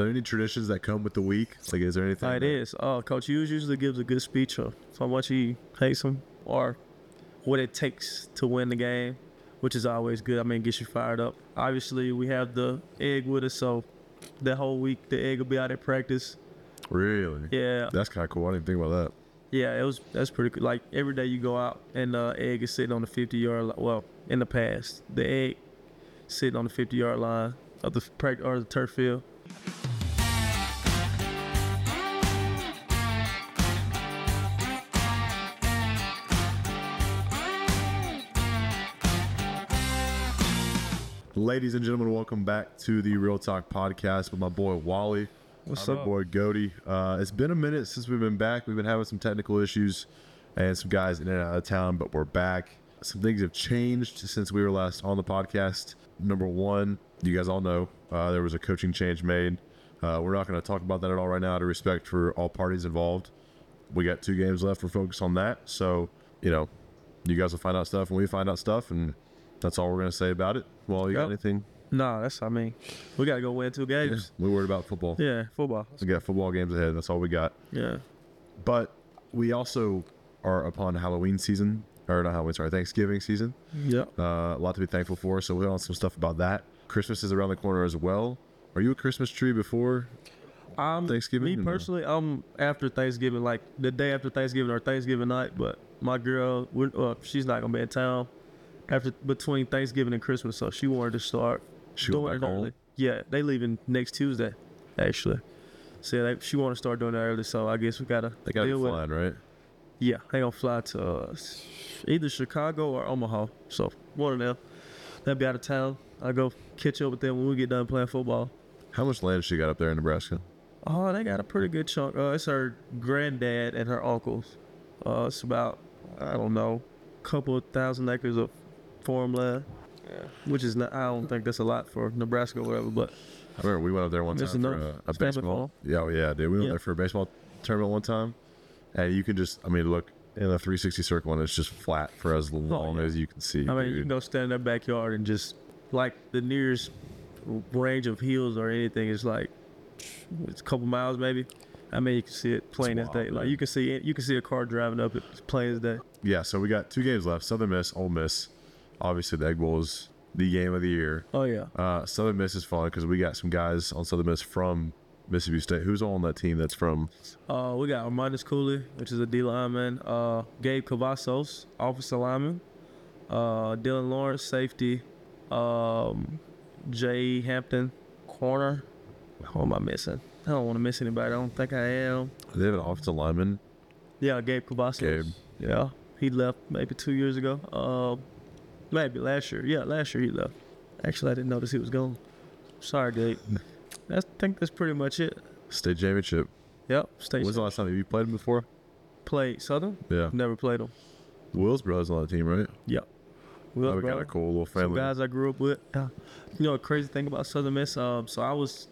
there any traditions that come with the week? Like, is there anything? It that- is. Uh, Coach Hughes usually gives a good speech of how much he hates him or what it takes to win the game, which is always good. I mean, gets you fired up. Obviously, we have the egg with us, so that whole week the egg will be out at practice. Really? Yeah, That's kind of cool. I didn't think about that. yeah, it was that's pretty good. Like every day you go out and the egg is sitting on the 50 yard line. Well, in the past, the egg sitting on the 50 yard line of the practice or the turf field. Ladies and gentlemen, welcome back to the Real Talk podcast with my boy Wally. What's up? boy Goody. Uh, it's been a minute since we've been back. We've been having some technical issues and some guys in and out of town, but we're back. Some things have changed since we were last on the podcast. Number one, you guys all know uh, there was a coaching change made. Uh, we're not going to talk about that at all right now, out of respect for all parties involved. We got two games left. We're focused on that. So, you know, you guys will find out stuff and we find out stuff, and that's all we're going to say about it. Well, you got anything? No, that's I mean, we gotta go win two games. we're worried about football. Yeah, football. We got football games ahead. That's all we got. Yeah. But we also are upon Halloween season, or not Halloween, sorry, Thanksgiving season. Yep. Uh, a lot to be thankful for. So hit on some stuff about that. Christmas is around the corner as well. Are you a Christmas tree before? Um, Thanksgiving Me or no? personally, I'm after Thanksgiving, like the day after Thanksgiving or Thanksgiving night. But my girl, we're, uh, she's not gonna be in town after between Thanksgiving and Christmas, so she wanted to start She doing it back home? early. Yeah, they leaving next Tuesday, actually. So they, she wanted to start doing it early. So I guess we gotta They got to deal flying, right? Yeah, they gonna fly to uh, either Chicago or Omaha. So one of them. They'll be out of town. I'll go catch up with them when we get done playing football. How much land she got up there in Nebraska? Oh, they got a pretty good chunk. Uh, it's her granddad and her uncles. Uh, it's about I don't know, couple of thousand acres of farmland. Yeah. Which is not. I don't think that's a lot for Nebraska or whatever. But I remember we went up there one There's time for a, a baseball. Yeah, oh, yeah, dude. We went Yeah. there for a baseball tournament one time, and you can just, I mean, look in a 360 circle, and it's just flat for as long Oh, yeah. as you can see. I mean, you can go stand in that backyard and just like the nearest range of hills or anything is like it's a couple miles maybe. I mean, you can see it plain as wild, day. Like man. you can see it, you can see a car driving up it it's plain as day. yeah, so we got two games left. Southern Miss, Ole Miss. Obviously, the Egg Bowl is the game of the year. Oh yeah. Uh, Southern Miss is fun because we got some guys on Southern Miss from Mississippi State. Who's on that team that's from? Uh, we got Armandus Cooley, which is a D lineman. Uh, Gabe Cavazos, offensive lineman. Uh, Dylan Lawrence, safety. Um, Jay Hampton, corner. Who am I missing? I don't want to miss anybody. I don't think I am. They have an offensive lineman. Yeah, Gabe Cavazos. Gabe. Yeah, he left maybe two years ago. Um, maybe last year. Yeah, last year he left. Actually, I didn't notice he was gone. Sorry, Gabe. I think that's pretty much it. State championship. Yep. State When's the last time have you played them before? played Southern. Yeah. Never played him. Will's brothers on the team, right? Yep. Will, Oh, we got a cool little Some family. guys I grew up with. Yeah. You know, a crazy thing about Southern Miss. Um, so I was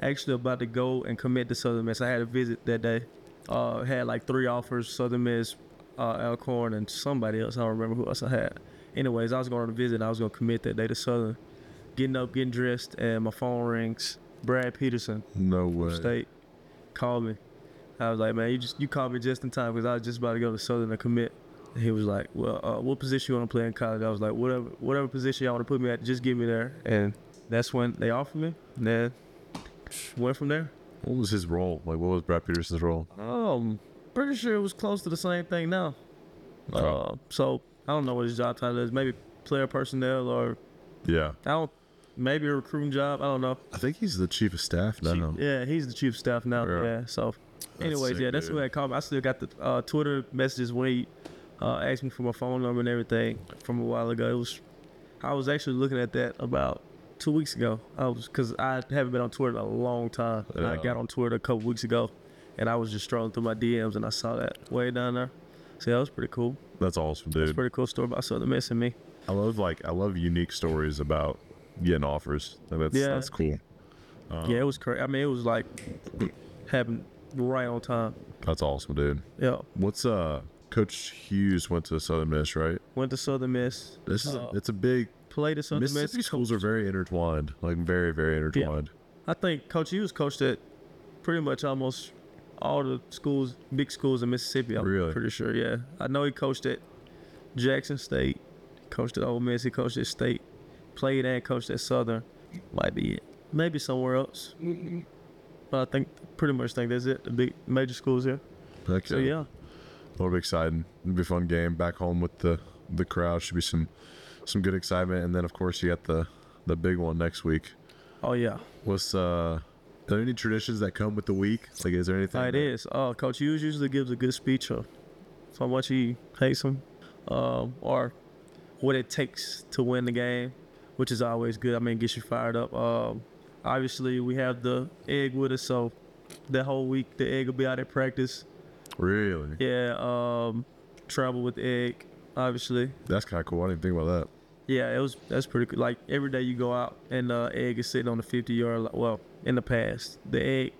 actually about to go and commit to Southern Miss. I had a visit that day. Uh, had like three offers: Southern Miss, uh, Alcorn, and somebody else. I don't remember who else I had. Anyways, I was going on a visit. I was going to commit that day to Southern. Getting up, getting dressed, and my phone rings. Brad Peterson, No way. State, called me. I was like, man, you just you called me just in time because I was just about to go to Southern to commit. And he was like, well, uh, what position you want to play in college? I was like, whatever, whatever position y'all want to put me at, just get me there. And that's when they offered me. And then went from there. What was his role? Like, what was Brad Peterson's role? Um, pretty sure it was close to the same thing now. Oh. Uh, so I don't know what his job title is. Maybe player personnel or Yeah. I don't. Maybe a recruiting job. I don't know. I think he's the chief of staff now. Chief- yeah, he's the chief of staff now. Yeah. Yeah. So, That's anyways, sick, yeah, that's dude. what I called me. I still got the uh, Twitter messages when he uh, asked me for my phone number and everything from a while ago. It was, I was actually looking at that about two weeks ago. I was because I haven't been on Twitter in a long time. And I got on Twitter a couple weeks ago, and I was just strolling through my DMs and I saw that way down there. So that was pretty cool. That's awesome, dude. That's a pretty cool story about Southern Miss and me. I love like I love unique stories about getting offers. Like, that's Yeah. that's cool. Uh, yeah, it was crazy. I mean, it was like happened right on time. That's awesome, dude. Yeah, What's uh Coach Hughes went to Southern Miss, right? went to Southern Miss. This is Uh, a, it's a big Played at Southern Miss. Mississippi schools are very intertwined, like very very intertwined. I think Coach Hughes coached at pretty much almost all the schools, big schools in Mississippi. I'm Really? pretty sure. Yeah, I know he coached at Jackson State, coached at Ole Miss. He coached at State, played and coached at Southern. Might be it. Maybe somewhere else. But I think pretty much think that's it. The big major schools here. Okay. So yeah, It'll be exciting. It'll be a fun game back home with the the crowd. Should be some some good excitement, and then of course you got the the big one next week. oh yeah. What's uh? Are there any traditions that come with the week? Like, is there anything? Uh, it that- is. Uh, Coach Hughes usually gives a good speech of how much he hates him, um, or what it takes to win the game, which is always good. I mean, gets you fired up. Um, obviously, we have the egg with us, so the whole week the egg will be out at practice. Really? Yeah, um, travel with egg, obviously. That's kind of cool. I didn't think about that. Yeah, it was that's pretty cool. Like every day you go out and the egg is sitting on the 50 yard line. Well, in the past, the egg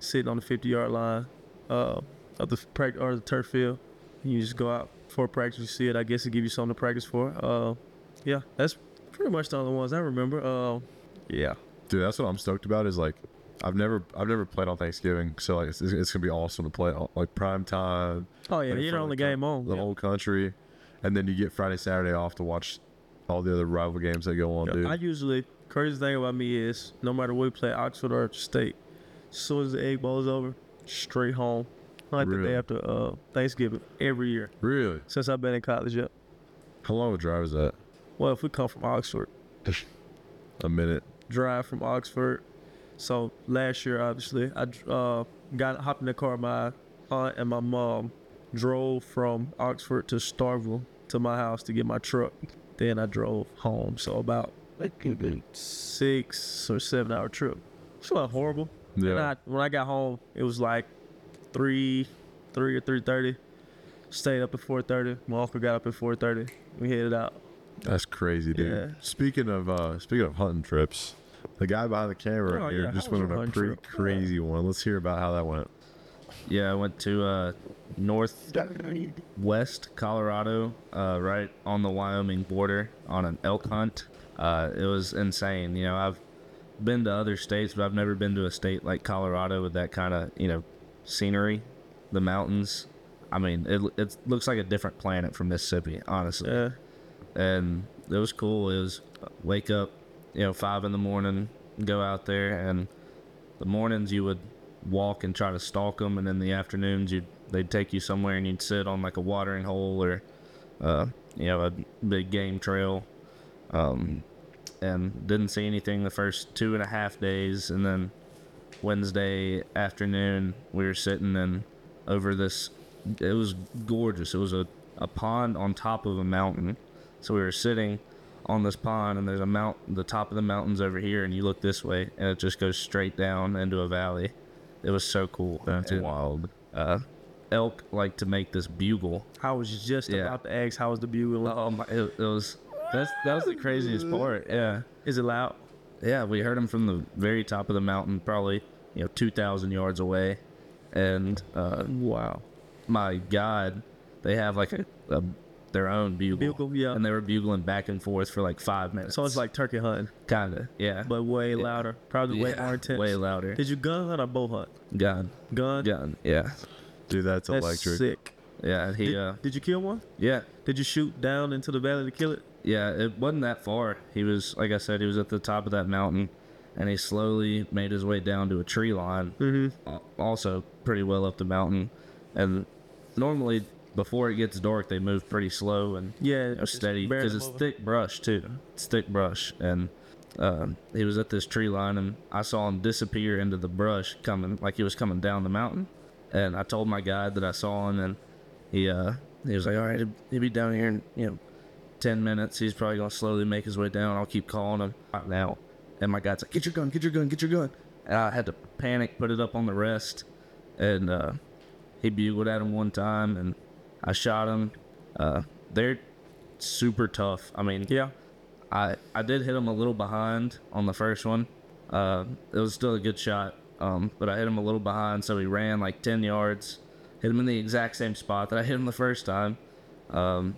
sitting on the 50 yard line uh, of the practice or the turf field. And you just go out for practice. You see it. I guess it give you something to practice for. Uh, yeah, that's pretty much the only ones I remember. Uh, yeah, Dude, that's what I'm stoked about. Is like, I've never I've never played on Thanksgiving, so like it's, it's gonna be awesome to play on, like prime time. oh yeah, you're for the only game on. the Yeah. whole country, and then you get Friday Saturday off to watch all the other rival games that go on, dude. I usually crazy thing about me is no matter what we play, Oxford or State, as soon as the egg bowl is over, straight home. Like the Really? day after uh, Thanksgiving every year really? since I've been in college. Yep. How long a drive is that? Well, if we come from Oxford, A minute. drive from Oxford. So last year, obviously, I uh, got hopped in the car. My aunt and my mom drove from Oxford to Starkville to my house to get my truck. Then I drove home. So about six or seven hour trip. It's not horrible. Yeah. I, when I got home, it was like three, three or three thirty. Stayed up at four thirty. My uncle got up at four thirty. We headed out. That's crazy, dude. Yeah. Speaking of uh speaking of hunting trips, the guy behind the camera Oh, here yeah, just went on a pretty trip? crazy one. Let's hear about how that went. Yeah, I went to uh, north west Colorado, uh, right on the Wyoming border on an elk hunt. Uh, it was insane. You know, I've been to other states, but I've never been to a state like Colorado with that kind of you know scenery, the mountains. I mean, it it looks like a different planet from Mississippi, honestly Yeah. And it was cool. It was uh, wake up, you know, five in the morning, go out there, and the mornings you would walk and try to stalk them, and in the afternoons you they'd take you somewhere and you'd sit on like a watering hole or, uh, you know, a big game trail, um, and didn't see anything the first two and a half days, and then Wednesday afternoon we were sitting in over this. It was gorgeous. It was a, a pond on top of a mountain. So we were sitting on this pond, and there's a mount. The top of the mountains over here, and you look this way, and it just goes straight down into a valley. It was so cool. That's And, wild. Uh, elk like to make this bugle. I was just Yeah. about to ask how was the bugle? Oh my! It, it was. That's that was the craziest part. Yeah. Is it loud? Yeah, we heard him from the very top of the mountain, probably you know two thousand yards away, and uh, Wow. my God, they have like a, a their own bugle, Bugle, yeah. and they were bugling back and forth for like five minutes. So it's like turkey hunting, kinda, yeah, but way louder. Probably way more intense. way louder. Did you gun hunt or bow hunt? gun, Gun. gun, yeah, Dude, that's, That's electric. sick. yeah. He, Did, uh, did you kill one? yeah, Did you shoot down into the valley to kill it? yeah. It wasn't that far. He was, like I said, he was at the top of that mountain, and he slowly made his way down to a tree line. Mm-hmm. also pretty well up the mountain. And normally, before it gets dark, they move pretty slow and Yeah, you know, steady because it's thick brush too. It's thick brush, and um, he was at this tree line, and I saw him disappear into the brush, coming like he was coming down the mountain. And I told my guide that I saw him, and he uh, he was like, "All right, he'll- he'll be down here in you know ten minutes. He's probably gonna slowly make his way down. I'll keep calling him right now." And my guide's like, "Get your gun! Get your gun! Get your gun!" And I had to panic, put it up on the rest, and uh, he bugled at him one time, and I shot him. Uh, they're super tough. I mean, Yeah. I I did hit him a little behind on the first one. Uh, it was still a good shot, um, but I hit him a little behind, so he ran like ten yards. Hit him in the exact same spot that I hit him the first time. Um,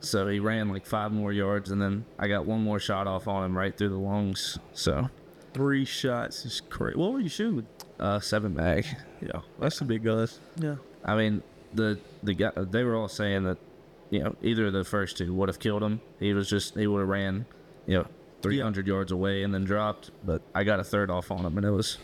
so he ran like five more yards, and then I got one more shot off on him right through the lungs. So three shots is crazy. What were you shooting? Uh, seven mag. Yeah, that's a big guns. Yeah. I mean, the the guy they were all saying that, you know, either of the first two would have killed him. He was just he would have ran, you know, 300 yards away and then dropped. But I got a third off on him, and it was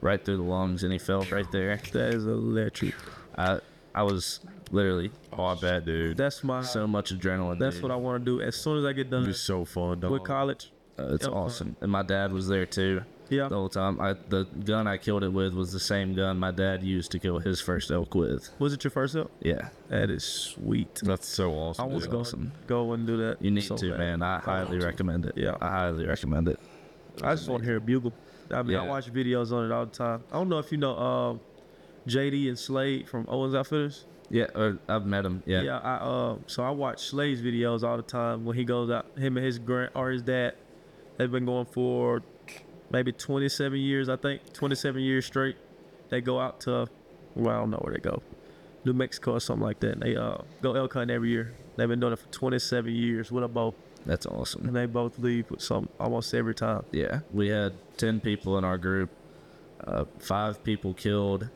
right through the lungs, and he fell right there. That is electric. I I was literally Oh, I bet, dude. That's my. so much adrenaline. that's dude. what I want to do as soon as I get done It'd so fun. dog. with college. Uh, it's hunt. awesome, and my dad was there too. Yeah. The whole time, I the gun I killed it with was the same gun my dad used to kill his first elk with. Was it your first elk? Yeah, That is sweet. That's so awesome. I awesome. want to go, awesome. go and do that. you need so to, bad. man. I highly recommend it. Yeah. I highly recommend it. I just want to hear a bugle. I mean, I watch videos on it all the time. I don't know if you know um, JD and Slade from Owens Outfitters. Yeah, or I've met him. Yeah, Yeah, I uh, so I watch Slade's videos all the time when he goes out. Him and his grand or his dad, they've been going for maybe 27 years, I think, 27 years straight. They go out to, well, I don't know where they go, New Mexico or something like that. And they uh go elk hunting every year. They've been doing it for 27 years with a bow, that's awesome. and they both leave with some almost every time. Yeah, we had ten people in our group. Uh, five people killed,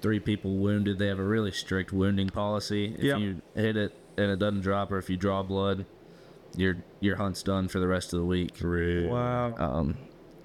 three people wounded. They have a really strict wounding policy. If Yeah. you hit it and it doesn't drop, or if you draw blood, your your hunt's done for the rest of the week. Three. Wow. Um,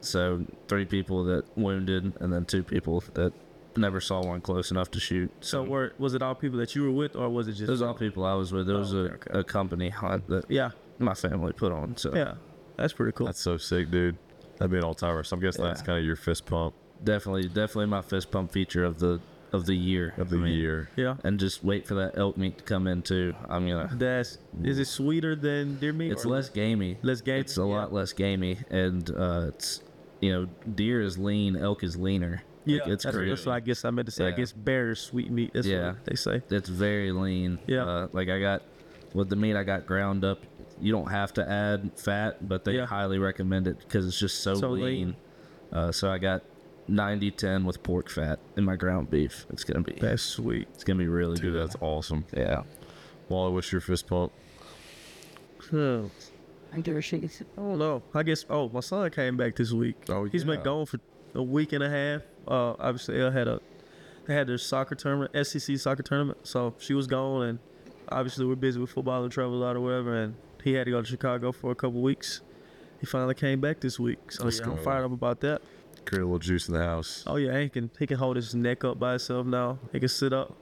so three people that wounded, and then two people that never saw one close enough to shoot. So were was it all people that you were with, or was it just? Those all people I was with. There was Oh, a, okay, okay. a company hunt that Yeah, my family put on. So yeah, that's pretty cool. That's so sick, dude. That'd be an all timer. So I'm guessing that's kind of your fist pump definitely, definitely my fist pump feature of the of the year. of the I mean, year. yeah, and just wait for that elk meat to come in too. I'm gonna. that's is it sweeter than deer meat? It's less gamey. Less gamey, It's a yeah. lot less gamey, and uh, it's you know deer is lean, elk is leaner. Yeah, Like, it's that's, crazy. that's what I guess I meant to say. I Yeah. guess bear is sweet meat. That's Yeah. what they say. It's very lean. Yeah. Uh, like I got with the meat I got ground up. You don't have to add fat, but they Yeah. highly recommend it because it's just so, So lean. lean. Uh, so I got 90-10 with pork fat in my ground beef. It's gonna be That's sweet. it's gonna be really Dude, good. that's awesome. yeah. Wally, what's your fist pump? Oh, I do shit. I don't know. I guess. Oh, my son came back this week. Oh, He's been gone for a week and a half. Uh, obviously, Elle had a they had their soccer tournament, SEC soccer tournament. So she was gone, and obviously we're busy with football and travel a lot or whatever. And he had to go to Chicago for a couple weeks. He finally came back this week, so Let's yeah, I'm go. fired up about that. Create a little juice in the house. Oh yeah, he can he can hold his neck up by himself now. He can sit up.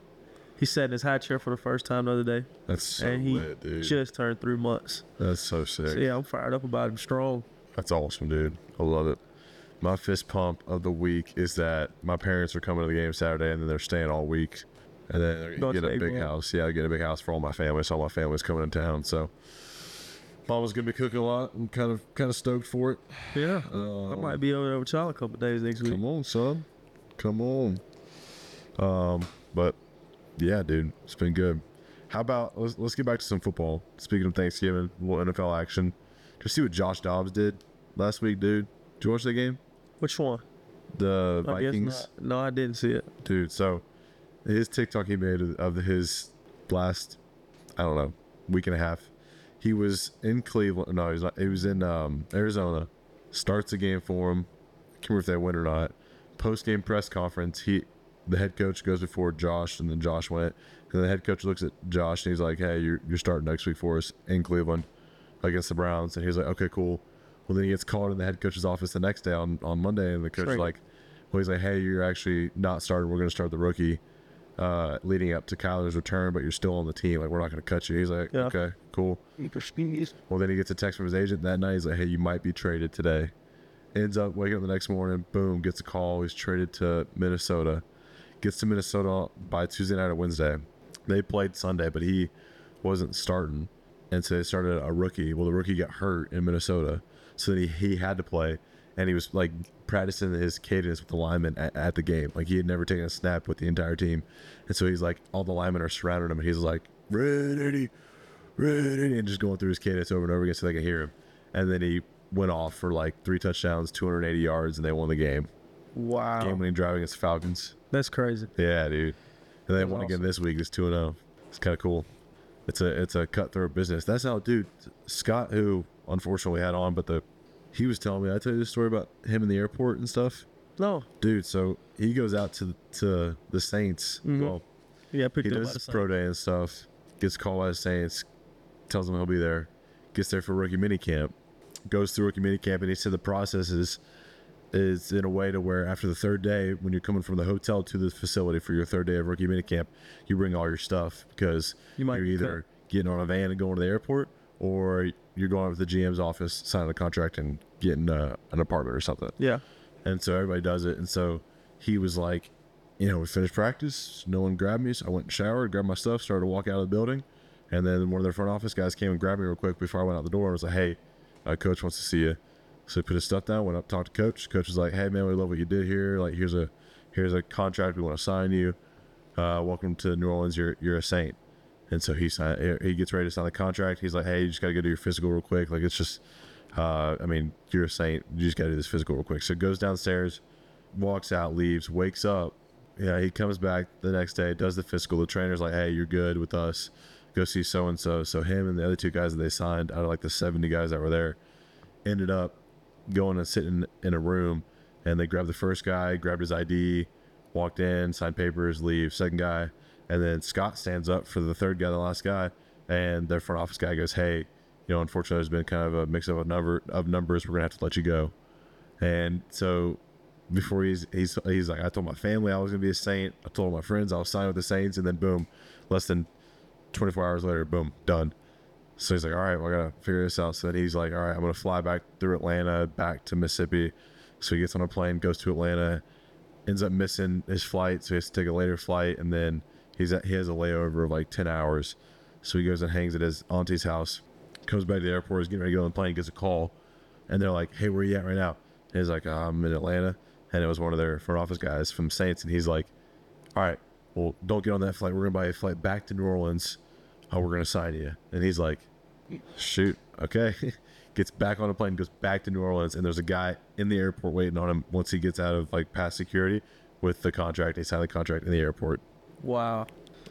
He sat in his high chair for the first time the other day, That's so and he lit, dude. just turned three months. That's so sick. So yeah, I'm fired up about him. Strong. That's awesome, dude. I love it. My fist pump of the week is that my parents are coming to the game Saturday and then they're staying all week. And then they're Going to get a big house. Yeah, I get a big house for all my family. So all my family's coming to town. So mama's gonna be cooking a lot. I'm kind of kind of stoked for it. Yeah, I Um, might be over there with y'all a couple days next week. Come on, son. Come on. Um, but yeah, dude, it's been good. How about let's let's get back to some football. Speaking of Thanksgiving, a little NFL action. Just see what Josh Dobbs did last week, dude. Did you watch that game? Which one? The I Vikings. No, I didn't see it. dude. So his TikTok he made of, his last, I don't know, week and a half. He was in Cleveland. No, he's not. He was in um, Arizona. Starts the game for him. Can't remember if they win or not. Post game press conference. He, the head coach goes before Josh, and then Josh went. And the head coach looks at Josh and he's like, "Hey, you're you're starting next week for us in Cleveland against the Browns." And he's like, "Okay, cool." Well, then he gets called in the head coach's office the next day on, on Monday, and the coach is Right. like, "Well, he's like, hey, you're actually not starting. We're going to start the rookie." uh, leading up to Kyler's return, but you're still on the team. Like, we're not going to cut you. He's like, Yeah. okay, cool. Well, then he gets a text from his agent that night. He's like, hey, you might be traded today. Ends up waking up the next morning, boom, gets a call. He's traded to Minnesota. Gets to Minnesota by Tuesday night or Wednesday. They played Sunday, but he wasn't starting. And so they started a rookie. Well, the rookie got hurt in Minnesota. So then he, he had to play. And he was like practicing his cadence with the linemen at, at the game. Like he had never taken a snap with the entire team. And so he's like, all the linemen are surrounding him. And he's like, ready, ready. And just going through his cadence over and over again so they can hear him. And then he went off for like three touchdowns, 280 yards, and they won the game. Wow, Game winning drive against the Falcons. That's crazy. Yeah, dude. And they won again this week. It's two and zero. It's kind of cool. It's a it's a cutthroat business. That's how, dude. Scott, who unfortunately had on, but the he was telling me. I tell you the story about him in the airport and stuff, No. dude. So he goes out to to the Saints. Mhm. Well, Yeah, picked he does pro day and stuff. Gets called by the Saints. Tells him he'll be there. Gets there for rookie mini camp. Goes through rookie mini camp, and he said the process is is in a way to where after the third day, when you're coming from the hotel to the facility for your third day of rookie mini camp, you bring all your stuff because You might you're be either getting on a van and going to the airport, or you're going up to the GM's office, signing a contract, and getting uh, an apartment or something. Yeah. And so everybody does it. And so he was like, you know, we finished practice. No one grabbed me. So I went and showered, grabbed my stuff, started to walk out of the building. And then one of their front office guys came and grabbed me real quick before I went out the door and was like, hey, uh, coach wants to see you. So put his stuff down, went up, talked to coach. Coach was like, hey, man, we love what you did here. Like, here's a here's a contract. We want to sign you. Uh, welcome to New Orleans. You're, you're a saint. And so he signed, he gets ready to sign the contract. He's like, hey, you just got to go do your physical real quick. Like, it's just, uh, I mean, you're a saint. You just got to do this physical real quick. So goes downstairs, walks out, leaves, wakes up. Yeah, he comes back the next day, does the physical. The trainer's like, hey, you're good with us. Go see so and so. So him and the other two guys that they signed out of like the 70 guys that were there ended up going and sitting in a room and they grabbed the first guy, grabbed his ID, walked in, signed papers, leave. Second guy, and then Scott stands up for the third guy, the last guy, and their front office guy goes, "Hey, you know, unfortunately, there's been kind of a mix up of number of numbers. We're gonna have to let you go." And so before he's he's he's like, I told my family I was gonna be a saint. I told my friends I was signing with the Saints, and then boom, less than 24 hours later, boom, done. So he's like, all right, well, I gotta figure this out. So then he's like, all right, I'm gonna fly back through Atlanta, back to Mississippi. So he gets on a plane, goes to Atlanta, ends up missing his flight, so he has to take a later flight, and then he's at, he has a layover of like 10 hours. So he goes and hangs at his auntie's house, comes back to the airport, he's getting ready to go on the plane, gets a call, and they're like, hey, where are you at right now? And he's like, I'm in Atlanta, and it was one of their front office guys from Saints, and he's like, all right, well, don't get on that flight. We're gonna buy a flight back to New Orleans. Oh, we're gonna sign you. And he's like, shoot, okay. gets back on a plane, goes back to New Orleans, and there's a guy in the airport waiting on him once he gets out of like past security with the contract. They sign the contract in the airport. Wow.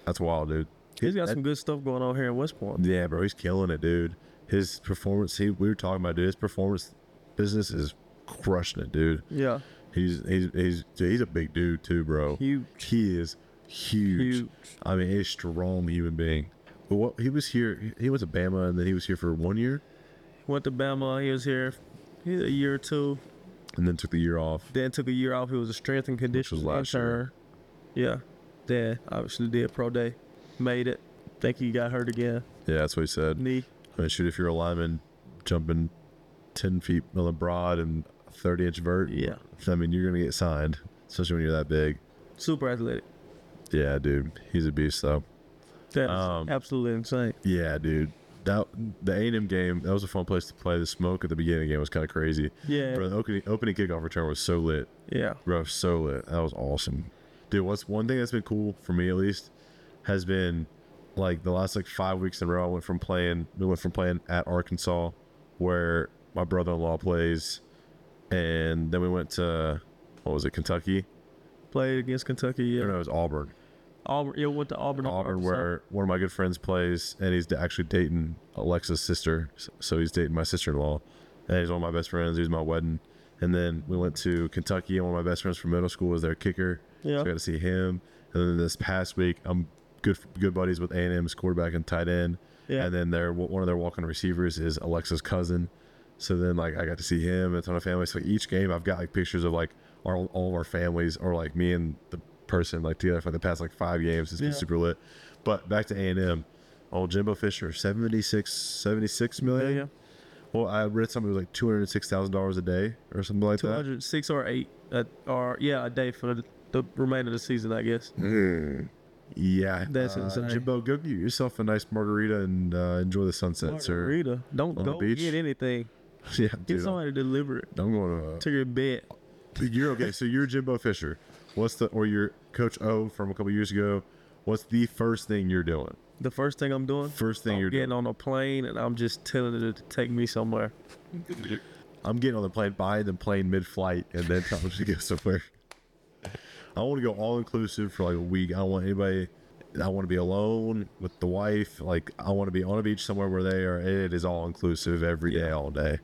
That's wild, dude. He's got That- some good stuff going on here in West Point. Yeah, bro, he's killing it, dude. His performance, he we were talking about, dude. His performance business is crushing it, dude. Yeah. He's he's he's dude, he's a big dude too, bro. Huge. He is huge. Huge. I mean, he's a strong human being. But what he was here, he was at Bama, and then he was here for one year, Went to Bama. He was here a year or two. and then took the year off. Then took a year off. He was a strength and conditioning last year. intern. Yeah. Then obviously did pro day. Made it. Think he got hurt again. Yeah, that's what he said. Knee. I mean, shoot, if you're a lineman jumping ten feet on the broad and thirty inch vert, Yeah. I mean, you're gonna get signed, especially when you're that big. Super athletic. Yeah, dude, he's a beast though. That's Um, absolutely insane. Yeah, dude. That the A and M game that was a fun place to play. The smoke at the beginning of the game was kind of crazy. Yeah. Bro, the opening, opening kickoff return was so lit. Yeah. Bro, so lit. That was awesome. Dude, what's one thing that's been cool for me at least has been like the last like five weeks in a row. I went from playing, we went from playing at Arkansas, where my brother-in-law plays, and then we went to what was it, Kentucky? Played against Kentucky. Or Yeah. no, it was Auburn. Auburn. Yeah, went to Auburn. Auburn, where one of my good friends plays, and he's actually dating Alexa's sister. So he's dating my sister-in-law, and he's one of my best friends. He was my wedding, and then we went to Kentucky, and one of my best friends from middle school was their kicker. Yeah. So I got to see him. And then this past week, I'm good good buddies with A&M's quarterback and tight end. Yeah. And then their one of their walk-on receivers is Alexa's cousin. So then like I got to see him. It's on of family. So each game I've got like pictures of like our, all of our families or like me and the person like together for the past like five games. It's been Yeah. super lit. But back to A&M. Old Jimbo Fisher, 76, 76 Yeah. yeah. Well, I read something was like two hundred six thousand dollars a day or something like Two that. hundred six or eight, uh, or yeah, a day for the, the remainder of the season, I guess. Yeah, That's uh, insane. Jimbo, go get yourself a nice margarita and uh, enjoy the sunset, sir. Margarita. Don't go get anything. Yeah, Get dude. somebody to deliver it I'm going to your bed. to. You're okay. So you're Jimbo Fisher. What's the or you're Coach O from a couple years ago? What's the first thing you're doing? The first thing I'm doing, First thing I'm you're getting doing. on a plane and I'm just telling it to take me somewhere. I'm getting on the plane, buying the plane mid-flight, and then telling to go somewhere. I want to go all inclusive for like a week. I don't want anybody. I want to be alone with the wife. Like I want to be on a beach somewhere where they are. It is all inclusive every day, all day.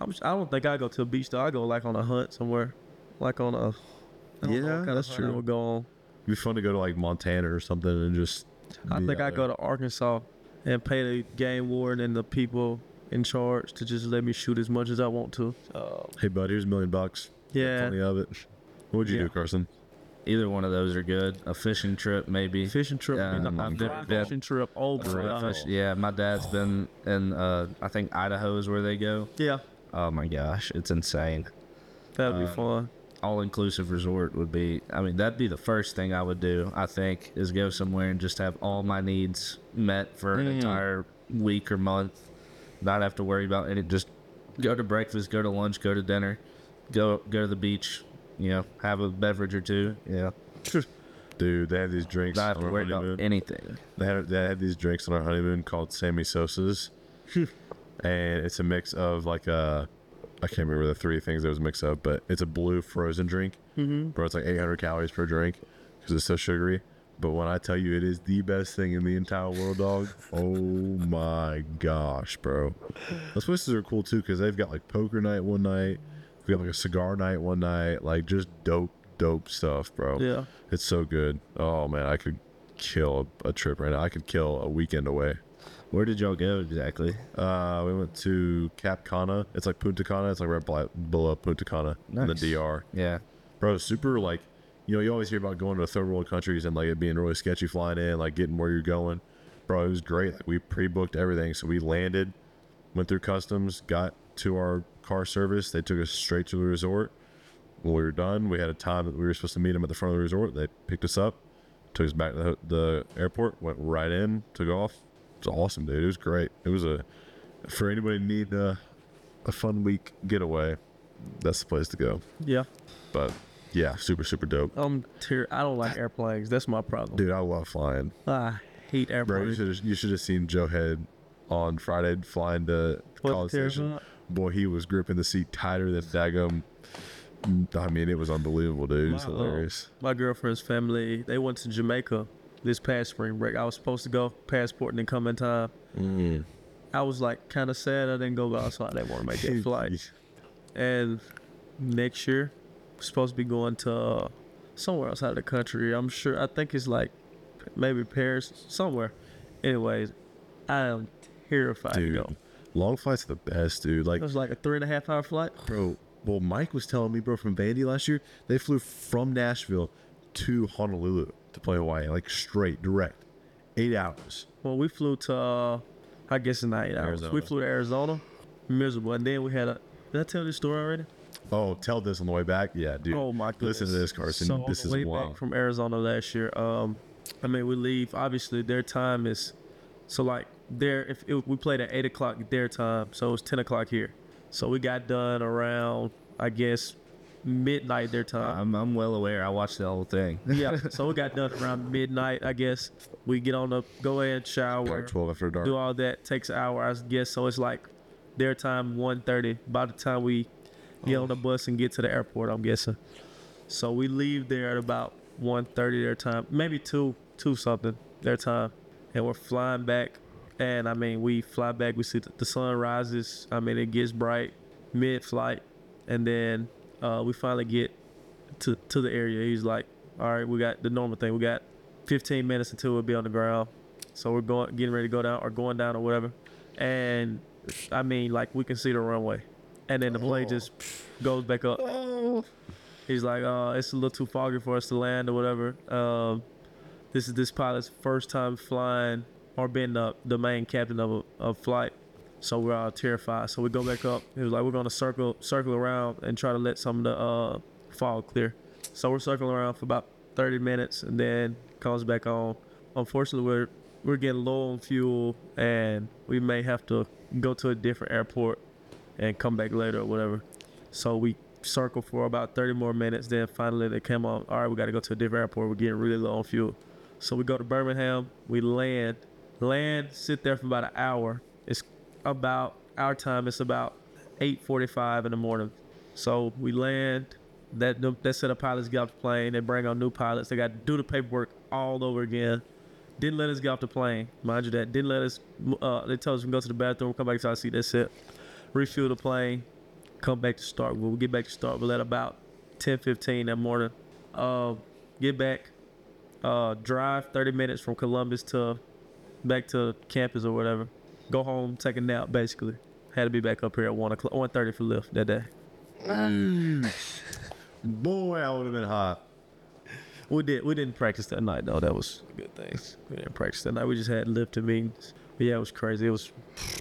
I'm, I don't think I go to a beach though. I go like on a hunt somewhere, like on a. I don't know Yeah, what kind that's of true. true. Will go on. It'd be fun to go to like Montana or something and just. I think I go to Arkansas and pay the game warden and the people in charge to just let me shoot as much as I want to. Uh, Hey, bud, here's a million bucks. yeah, Plenty of it. What would you Yeah. do, Carson? Either one of those are good. A fishing trip, maybe. fishing trip. Um, I've never been- fishing trip over. Fish- yeah, my dad's been in. Uh, I think Idaho is where they go. yeah, Oh my gosh, it's insane. that'd be Uh, fun. All inclusive resort would be. I mean, that'd be the first thing I would do. I think is go somewhere and just have all my needs met for an Mm. entire week or month. Not have to worry about any. Just go to breakfast, go to lunch, go to dinner, go go to the beach. You know, have a beverage or two. Yeah, Dude, they had these drinks not have on to our worry about honeymoon. anything. They had they had these drinks on our honeymoon called Sammy Sosa's, and it's a mix of like a I can't remember the three things it was mixed up, but it's a blue frozen drink. Mm-hmm. Bro, it's like 800 calories per drink because it's so sugary. But when I tell you it is the best thing in the entire world, dog, oh my gosh, bro. Those places are cool too because they've got like poker night one night, we got like a cigar night one night, like just dope, dope stuff, bro. Yeah. It's so good. Oh man, I could kill a, a trip right now. I could kill a weekend away. Where did y'all go exactly? Uh, we went to Cap Cana. It's like Punta Cana. It's like right bla- below Punta Cana in the DR. Yeah, Bro, super like, you know, you always hear about going to third world countries and like it being really sketchy flying in, like getting where you're going. Bro, it was great. Like we pre-booked everything, so we landed, went through customs, got to our car service. They took us straight to the resort. When we were done, we had a time that we were supposed to meet them at the front of the resort. They picked us up, took us back to the, the airport, went right in, took off. It was awesome, dude. It was great. It was a for anybody need a, a fun week getaway. That's the place to go. Yeah. But yeah, super super dope. I'm ter- I don't like airplanes. That's my problem. Dude, I love flying. I hate Bro, you airplanes. should have you should have seen Joe Head on Friday flying to Was College Station. Boy, he was gripping the seat tighter than Dagum. I mean, it was unbelievable, dude. It was Wow. Uh, hilarious. My girlfriend's family, they went to Jamaica this past spring break. I was supposed to go, passport didn't come in time. Mm. I was like kind of sad I didn't go, but also I didn't want to make that flight. And next year, supposed to be going to uh, somewhere outside of the country. I'm sure. I think it's like maybe Paris, somewhere. Anyways, I am terrified to Dude, go. long flights are the best, dude. Like, It was like a three and a half hour flight. bro, well, Mike was telling me, bro, from Vandy last year, they flew from Nashville to Honolulu to play Hawaii, like straight, direct, eight hours. Well, we flew to, uh, I guess in not eight hours. We flew to Arizona, miserable, and then we had a. Did I tell this story already? Oh, tell this on the way back, yeah, dude. Oh my goodness! Listen to this, Carson. So this is wild. back from Arizona last year. Um, I mean, we leave. Obviously, their time is so like there. If it, we played at eight o'clock their time, so it was ten o'clock here. So we got done around, I guess, midnight their time. I'm I'm well aware. I watched the whole thing. yeah. So we got done around midnight. I guess we get on the go ahead shower, Like 12 after dark. do all that takes an hour. I guess so. It's like their time 1.30 By the time we get on the oh. bus and get to the airport, I'm guessing. So we leave there at about 1.30 their time, maybe two two something their time, and we're flying back. And I mean, we fly back. We see the, the sun rises. I mean, it gets bright mid-flight, and then uh, we finally get to to the area. He's like, "All right, we got the normal thing. We got 15 minutes until we'll be on the ground." So we're going, getting ready to go down or going down or whatever. And I mean, like we can see the runway, and then the plane just goes back up. He's like, "Uh, it's a little too foggy for us to land or whatever." Um, this is this pilot's first time flying or being the, the main captain of a, of flight. So we're all terrified. So we go back up. It was like, we're gonna circle circle around and try to let some of the uh, fog clear. So we're circling around for about 30 minutes and then comes back on. Unfortunately, we're we're getting low on fuel and we may have to go to a different airport and come back later or whatever. So we circle for about 30 more minutes. Then finally they come on. All right, we got to go to a different airport. We're getting really low on fuel. So we go to Birmingham. We land, land, sit there for about an hour. It's about our time. It's about 8:45 in the morning. So we land. That that set of pilots get off the plane. They bring on new pilots. They got to do the paperwork all over again. Didn't let us get off the plane, mind you. That didn't let us. Uh, they told us we can go to the bathroom, come back to our seat. That's it. Refuel the plane. come back to Starkville. We'll get back to Starkville at about 10, 15 that morning. Uh, get back, uh, drive 30 minutes from Columbus to back to campus or whatever. Go home, take a nap, basically. Had to be back up here at 1 o'clock, 1.30 for lift that day. Boy, I would have been hot. We did. We didn't practice that night though. That was good things. We didn't practice that night. We just had lifting meetings. But yeah, it was crazy. It was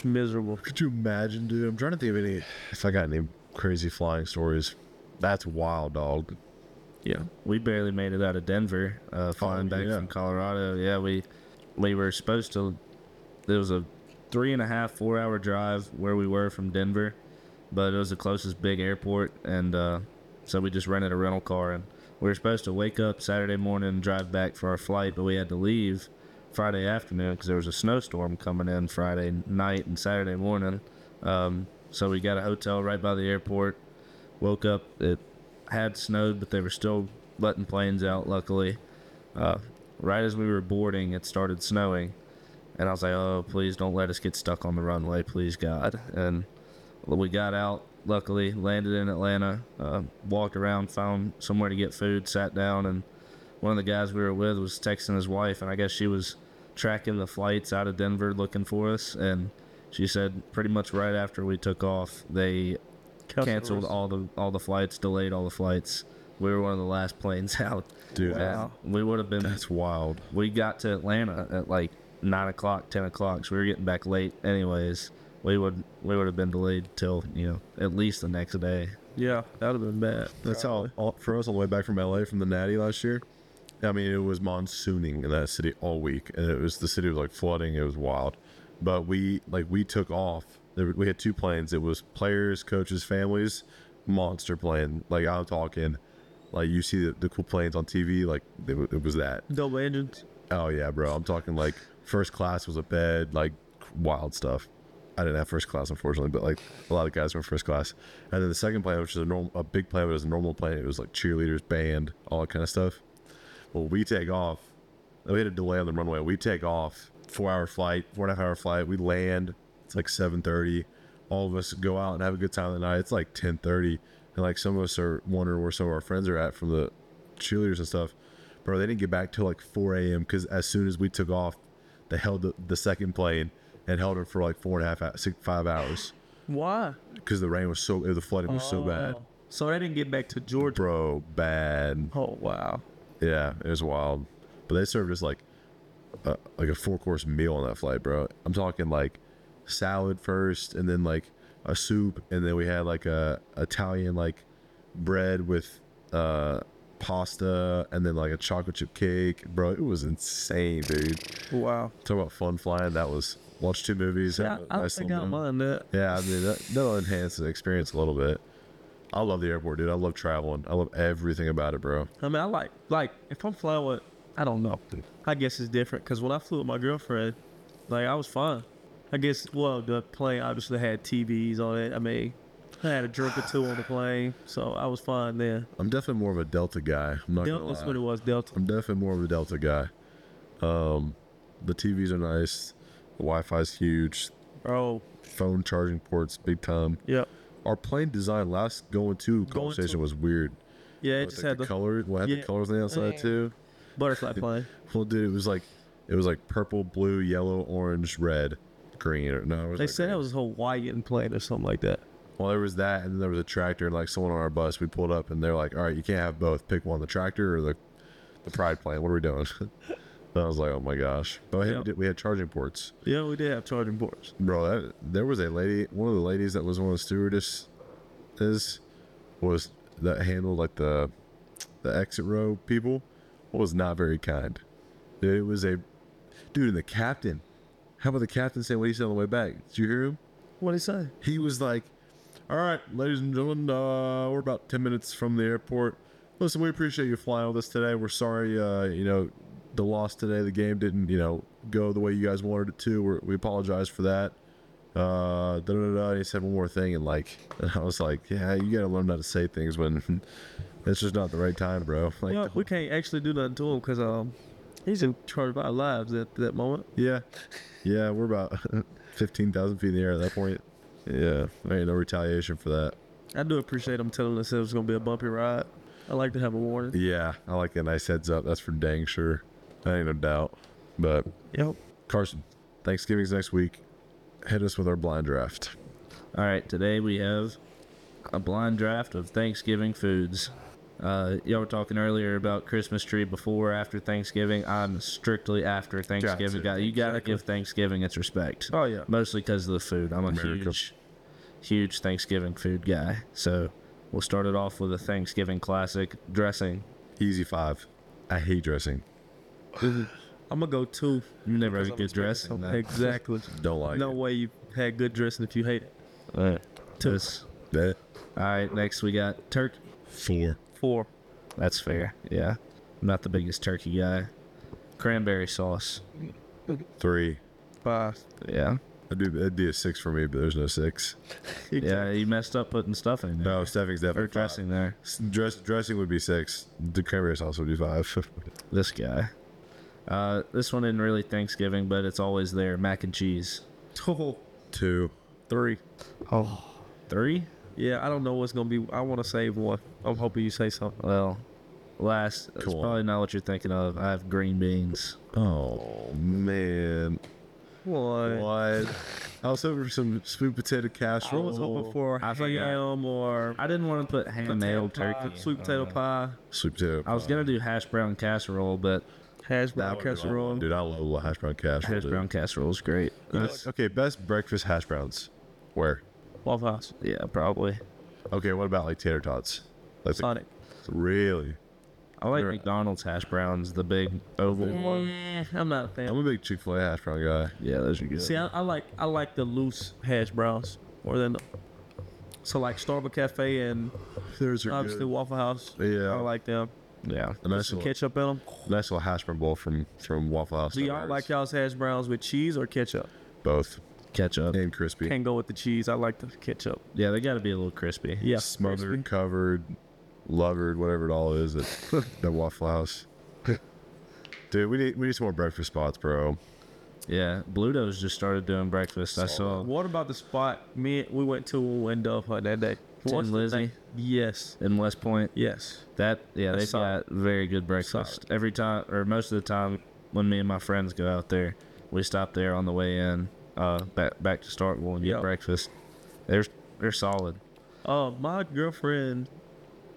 miserable. Could you imagine, dude? I'm trying to think of any. If I got any crazy flying stories, that's wild, dog. Yeah. we barely made it out of Denver, uh, flying back yeah. from Colorado. Yeah, we we were supposed to. There was a three and a half, four hour drive where we were from Denver, but it was the closest big airport, and uh, so we just rented a rental car, and we were supposed to wake up Saturday morning and drive back for our flight, but we had to leave Friday afternoon because there was a snowstorm coming in Friday night and Saturday morning. Um, so we got a hotel right by the airport. Woke up, it had snowed, but they were still letting planes out. Luckily, uh, right as we were boarding, it started snowing, and I was like, "Oh, please don't let us get stuck on the runway, please God." And we got out. Luckily, landed in Atlanta. Uh, walked around, found somewhere to get food, sat down, and one of the guys we were with was texting his wife, and I guess she was tracking the flights out of Denver looking for us, and she said pretty much right after we took off, they canceled all the all the flights, delayed all the flights. We were one of the last planes out. Dude, Wow. We would have been. that's wild. We got to Atlanta at like nine o'clock, ten o'clock, so we were getting back late. Anyways, we would we would have been delayed till you know at least the next day. Yeah, that would have been bad. That's how all, for us on the way back from LA from the Natty last year. I mean, it was monsooning in that city all week, and it was the city was like flooding. It was wild, but we like we took off. Were- we had two planes. It was players, coaches, families, monster plane. Like I'm talking, like you see the, the cool planes on TV. Like it, it was that. Double engines. Oh yeah, bro. I'm talking like first class was a bed, like wild stuff. I didn't have first class unfortunately, but like a lot of guys were first class. And then the second plane, which is a normal, a big plane, but it was a normal plane. It was like cheerleaders, band, all that kind of stuff. Well, we take off. We had a delay on the runway. We take off, four hour flight, four and a half hour flight. We land. It's like seven thirty. All of us go out and have a good time of the night. It's like ten thirty, and like some of us are wondering where some of our friends are at from the cheerleaders and stuff. Bro, they didn't get back till like 4 a.m. because as soon as we took off, they held the, the second plane and held it for like four and a half, six, five hours Why? because the rain was so, the flooding was so bad. Oh. So they didn't get back to Georgia. Bro, bad. Oh wow. Yeah, it was wild. But they served us like a, like a four course meal on that flight, bro. I'm talking like salad first, and then like a soup, and then we had like a Italian like bread with uh pasta, and then like a chocolate chip cake, bro. It was insane, dude. Wow. Talk about fun flying. That was watch two movies. Yeah, I, have a I think I meal. mind that. Yeah, I mean that, that'll enhance the experience a little bit. I love the airport, dude. I love traveling. I love everything about it, bro. I mean, I like like if I'm flying with, I don't know. I guess it's different because when I flew with my girlfriend, like I was fine. I guess well the plane obviously had TVs on it. I mean, I had a drink or two on the plane, so I was fine there. I'm definitely more of a Delta guy. I'm not Delta, gonna that's what it was. Delta. I'm definitely more of a Delta guy. Um, the TVs are nice. The Wi-Fi's huge. Oh, Phone charging ports, big time. yep. Our plane design last going to conversation to- was weird. Yeah, it With, just like, had the the color. Well, it had yeah. the colors on the outside too. butterfly plane. Well, dude, it was like it was like purple, blue, yellow, orange, red, green. Or no, it was They like said green. it was a Hawaiian plane or something like that. Well, there was that, and then there was a tractor, and like someone on our bus, we pulled up, and they're like, "All right, you can't have both. Pick one: the tractor or the the Pride plane. What are we doing?" I was like, "Oh my gosh!" But we had, we had charging ports, Yeah, we did have charging ports. bro. That, there was a lady, one of the ladies that was one of the stewardess, is was that handled like the the exit row people was not very kind. It was a dude, and the captain. How about the captain saying what he said on the way back? Did you hear him? What did he say? he was like, "All right, ladies and gentlemen, uh, we're about ten minutes from the airport. Listen, we appreciate you flying with us today. We're sorry, uh, you know, the loss today. The game didn't, you know, go the way you guys wanted it to. We're, we apologize for that." Uh, da, da, da. And he said one more thing, and like, and I was like, "Yeah, you gotta learn how to say things when it's just not the right time, bro." Like, Well, we can't actually do nothing to him because um, he's in charge of our lives at that moment. yeah, yeah, we're about fifteen thousand feet in the air at that point. Yeah, there ain't no retaliation for that. I do appreciate them telling us it was gonna be a bumpy ride. I like to have a warning. Yeah, I like a nice heads up. That's for dang sure. I ain't no doubt. But Yep. Carson, Thanksgiving's next week. Hit us with our blind draft. All right, today we have a blind draft of Thanksgiving foods. Uh, y'all were talking earlier about Christmas tree before or after Thanksgiving. I'm strictly after Thanksgiving guy. You gotta give Thanksgiving its respect. Oh yeah. Mostly because of the food. I'm a America. huge, huge Thanksgiving food guy. So we'll start it off with a Thanksgiving classic dressing. Easy five. I hate dressing. I'm gonna go two. You never have Because a I'm good dressing. Exactly. Don't like no it. way you had good dressing if you hate it. Uh, this- Eh, All right, next we got turkey. Four. Four. That's fair. Yeah. I'm not the biggest turkey guy. Cranberry sauce. Three. Five. Yeah. I'd be, it'd be a six for me, but there's no six. Yeah, you messed up putting stuffing there. No, stuffing's definitely Or dressing there. five. Dress, dressing would be six. The cranberry sauce would be five. This guy. Uh, this one isn't really Thanksgiving, but it's always there. Mac and cheese. Two. three. Oh. Three? Yeah, I don't know what's gonna be. I want to save one. I'm hoping you say something. Well, last. It's Come probably not what you're thinking of. I have green beans. Oh man. What? What? I was hoping for some sweet potato casserole. I was hoping for I forgot. ham or I didn't want to put ham potato mayo pie, turkey. sweet potato Uh, pie, Sweet potato. I was gonna do hash brown casserole, but hash brown That would be casserole. one. Dude, I love hash brown casserole. hash dude. brown casserole is great. That's- Okay, best breakfast hash browns. Where? Waffle House. yeah, probably. Okay, what about like tater tots? Like the- Sonic. really? I like They're- McDonald's hash browns, the big oval. Eh, I'm not a fan. I'm a big Chick Fil A hash brown guy. Yeah, those are good. See, I, I like I like the loose hash browns more than the. So like Starkville Cafe and There's are obviously Waffle House. Yeah. I like them. yeah. A nice Some little, ketchup in them. nice little hash brown bowl from from Waffle House. Do y'all like y'all's hash browns with cheese or ketchup? both Ketchup. and crispy? Can't go with the cheese. I like the ketchup. Yeah, they got to be a little crispy. Yeah, Smothered, crispy. covered, lovered, whatever it all is at that Waffle House. Dude, we need we need some more breakfast spots, bro. Yeah, Bluto's just started doing breakfast. I saw What about the spot me we went to when we went Dove Hut that day? Tin What's the Lizzie? Yes. in West Point. Yes. That yeah, they've Solid. got very good breakfast. Every time or most of the time when me and my friends go out there, we stop there on the way in, uh, back back to Starkville and get Yep. breakfast. They're they're solid. Uh, my girlfriend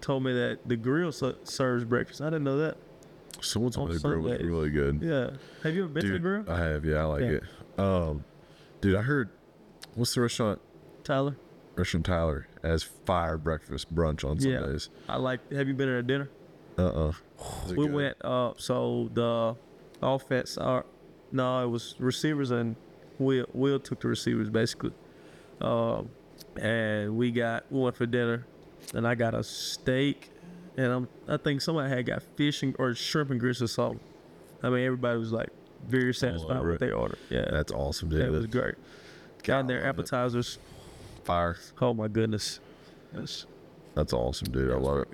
told me that the grill ser- serves breakfast. I didn't know that. Someone told On me the grill was really good. Yeah. Have you ever been to the grill? I have. Yeah, I like Yeah. it. Um, dude, I heard. What's the restaurant? Tyler? Restaurant Tyler has fire breakfast brunch on Yeah. Sundays. I like. Have you been to dinner? Uh uh we went. Uh, so the offense are. No, it was receivers and Will. Will took the receivers basically. Um, and we got we went for dinner, and I got a steak, and I'm I think somebody had got fish and, or shrimp and grits or something. I mean, everybody was like very satisfied with it. they ordered. Yeah, That's awesome, dude. that was great. Got their appetizers. Fire. Oh my goodness. Yes. That's awesome, dude. I love it.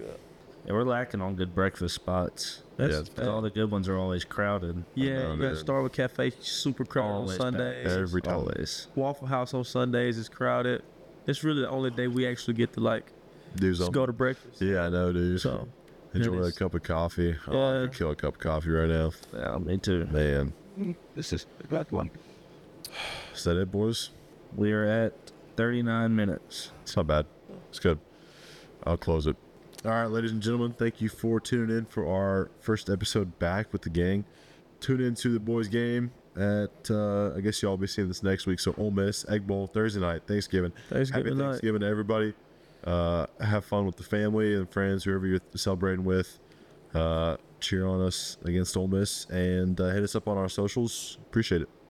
Yeah, we're lacking on good breakfast spots. That's, Yeah, it's 'Cause all the good ones are always crowded. yeah, know, you got dude. Starkville Cafe super crowded on Sundays. packed. Every time. Always. Waffle House on Sundays is crowded. It's really the only day we actually get to like Do just something. go to breakfast. Yeah, I know, dude. So Enjoy a cup of coffee. Oh, I could kill a cup of coffee right now. Yeah, me too. Man. this is that one. Is that it, boys? We are at 39 minutes. It's not bad. It's good. I'll close it. All right, ladies and gentlemen, thank you for tuning in for our first episode back with the gang. Tune in to the boys' game at, uh, I guess y'all will be seeing this next week. So, Ole Miss, Egg Bowl, Thursday night, Thanksgiving. Thanksgiving Happy night. Thanksgiving to everybody. Uh, have fun with the family and friends, whoever you're celebrating with. Uh, cheer on us against Ole Miss and uh, hit us up on our socials. Appreciate it.